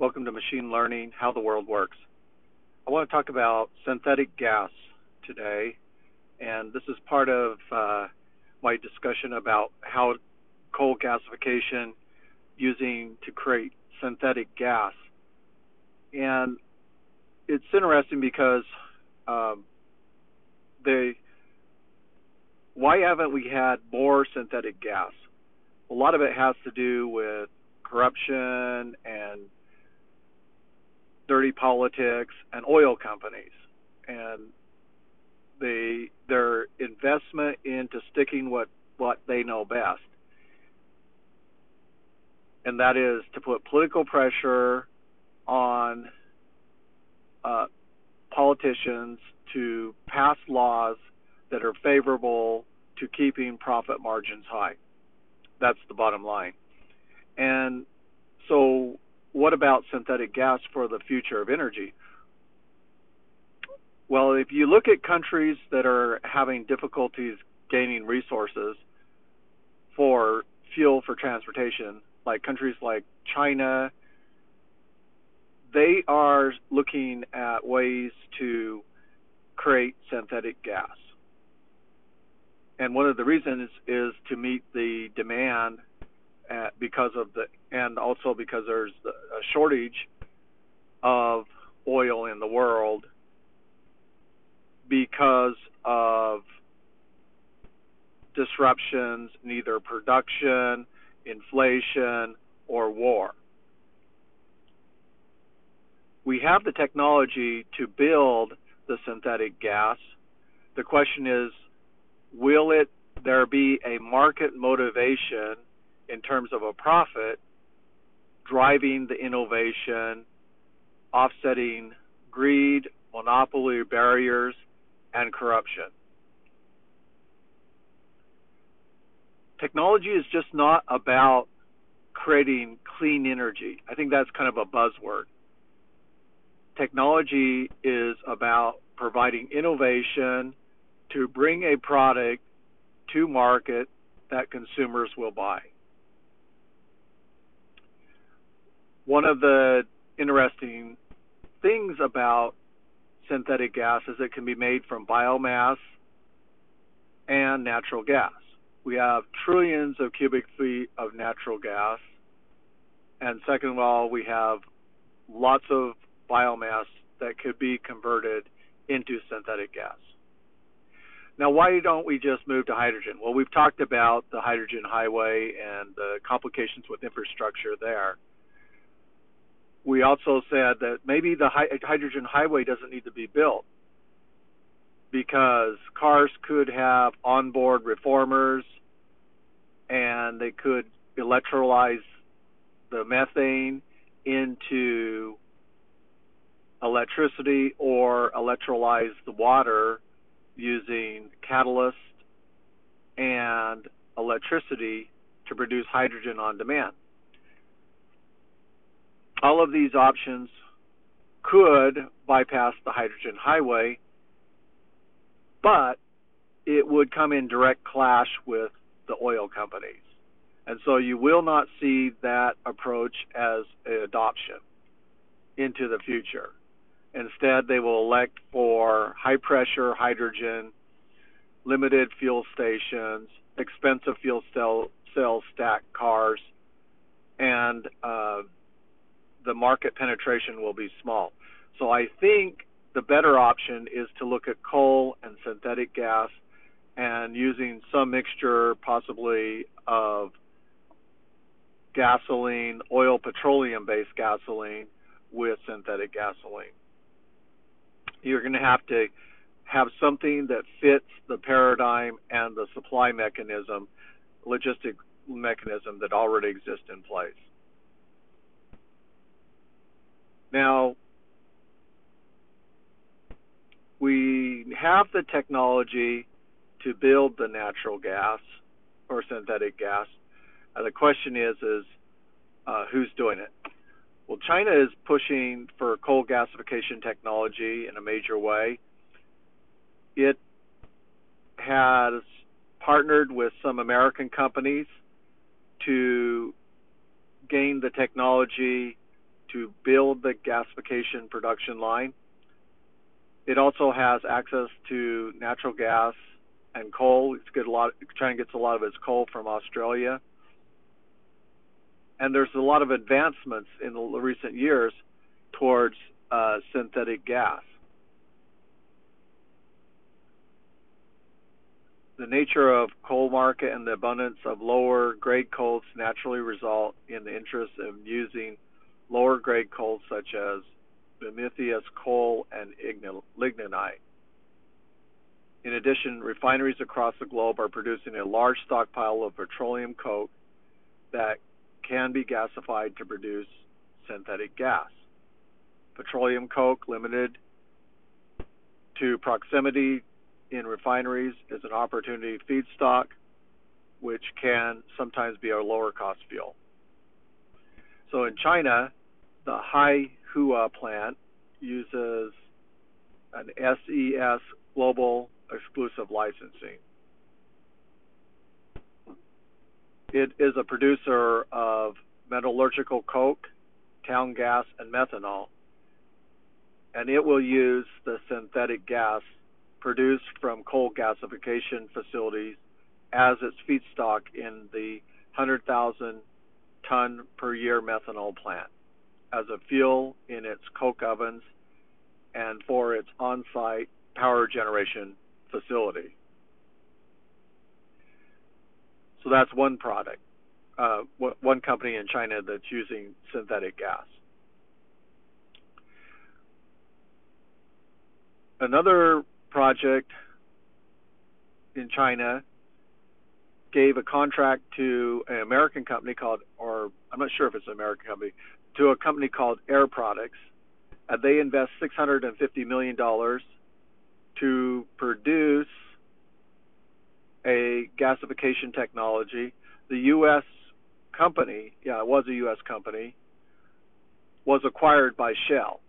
Welcome to Machine Learning How the World Works. I want to talk about synthetic gas today, and this is part of uh, my discussion about how coal gasification using to create synthetic gas. And it's interesting because um, they why haven't we had more synthetic gas? A lot of it has to do with corruption and dirty politics and oil companies and they their investment into sticking what what they know best and that is to put political pressure on uh, politicians to pass laws that are favorable to keeping profit margins high. That's the bottom line. And so, what about synthetic gas for the future of energy? Well, if you look at countries that are having difficulties gaining resources for fuel for transportation, like countries like China, they are looking at ways to create synthetic gas. And one of the reasons is to meet the demand at, because of the, and also because there's a shortage of oil in the world because of disruptions in either production, inflation, or war. We have the technology to build the synthetic gas. The question is, will it there be a market motivation in terms of a profit driving the innovation, offsetting greed, monopoly barriers, and corruption? Technology is just not about creating clean energy. I think that's kind of a buzzword. Technology is about providing innovation to bring a product to market that consumers will buy. One of the interesting things about synthetic gas is it can be made from biomass and natural gas. We have trillions of cubic feet of natural gas. And second of all, we have lots of biomass that could be converted into synthetic gas. Now, why don't we just move to hydrogen? Well, we've talked about the hydrogen highway and the complications with infrastructure there. We also said that maybe the hydrogen highway doesn't need to be built because cars could have onboard reformers and they could electrolyze the methane into electricity or electrolyze the water using catalyst and electricity to produce hydrogen on demand. All of these options could bypass the hydrogen highway, but it would come in direct clash with the oil companies. And so you will not see that approach as an adoption into the future. Instead, they will elect for high pressure hydrogen, limited fuel stations, expensive fuel cell, cell stack cars, and uh, the market penetration will be small. So I think the better option is to look at coal and synthetic gas and using some mixture, possibly of gasoline, oil petroleum based gasoline with synthetic gasoline. You're going to have to have something that fits the paradigm and the supply mechanism, logistic mechanism that already exists in place. Now, we have the technology to build the natural gas or synthetic gas. Uh, the question is, is uh, who's doing it? Well, China is pushing for coal gasification technology in a major way. It has partnered with some American companies to gain the technology to build the gasification production line. It also has access to natural gas and coal. It's get a lot. China gets a lot of its coal from Australia, and there's a lot of advancements in the recent years towards uh, synthetic gas. The nature of coal market and the abundance of lower grade coals naturally result in the interest of using lower grade coals such as Prometheus coal and lignite. In addition, refineries across the globe are producing a large stockpile of petroleum coke that can be gasified to produce synthetic gas. Petroleum coke limited to proximity in refineries is an opportunity feedstock, which can sometimes be a lower cost fuel. So in China, the Haihua plant uses an SES global exclusive licensing. It is a producer of metallurgical coke, town gas, and methanol, and it will use the synthetic gas produced from coal gasification facilities as its feedstock in the 100,000 ton per year methanol plant as a fuel in its coke ovens and for its on site power generation facility. So that's one product, uh, one company in China that's using synthetic gas. Another project in China gave a contract to an American company called, or I'm not sure if it's an American company, to a company called Air Products. And they invest $650 million to produce a gasification technology. The U.S. company, yeah, it was a U.S. company, was acquired by Shell.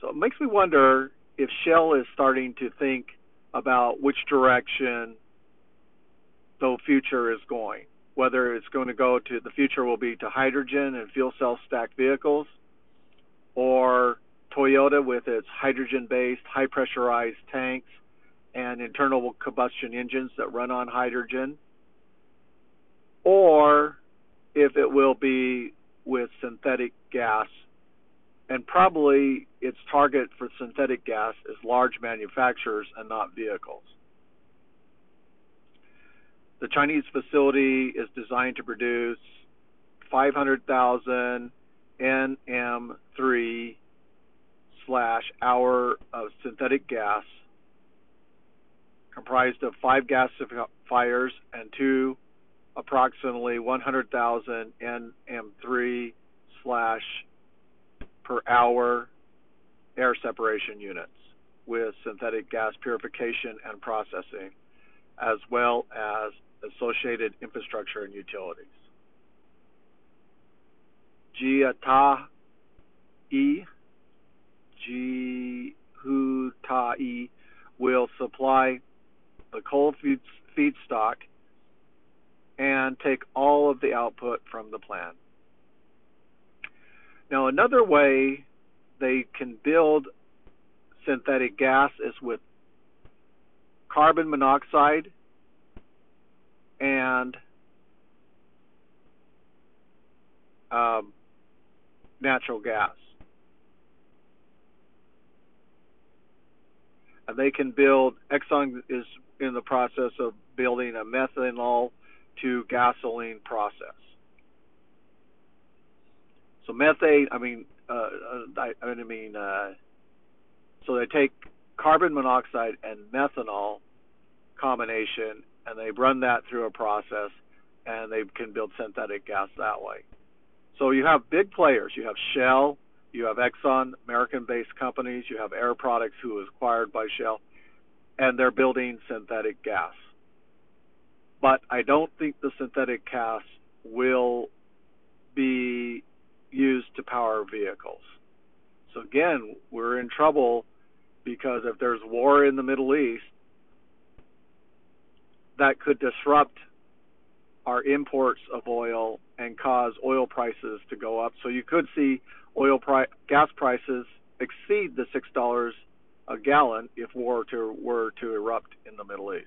So it makes me wonder if Shell is starting to think about which direction the future is going, whether it's going to go to the future will be to hydrogen and fuel cell stacked vehicles, or Toyota with its hydrogen based, high pressurized tanks and internal combustion engines that run on hydrogen, or if it will be with synthetic gas. And probably its target for synthetic gas is large manufacturers and not vehicles. The Chinese facility is designed to produce 500,000 NM3 slash hour of synthetic gas comprised of five gasifiers and two approximately 100,000 NM3 slash per hour air separation units with synthetic gas purification and processing, as well as associated infrastructure and utilities. Jiata E Ji Hu Ta E will supply the coal feed, feedstock and take all of the output from the plant. Now, another way they can build synthetic gas is with carbon monoxide and um, natural gas. And they can build, Exxon is in the process of building a methanol to gasoline process. So methane, I mean, uh, uh I, I mean, uh, so they take carbon monoxide and methanol combination, and they run that through a process, and they can build synthetic gas that way. So you have big players. You have Shell, you have Exxon, American-based companies. You have Air Products, who was acquired by Shell and they're building synthetic gas. But I don't think the synthetic gas will be used to power vehicles. So again, we're in trouble because if there's war in the Middle East, that could disrupt our imports of oil and cause oil prices to go up. So you could see oil pri- gas prices exceed the six dollars a gallon if war to, were to erupt in the Middle East.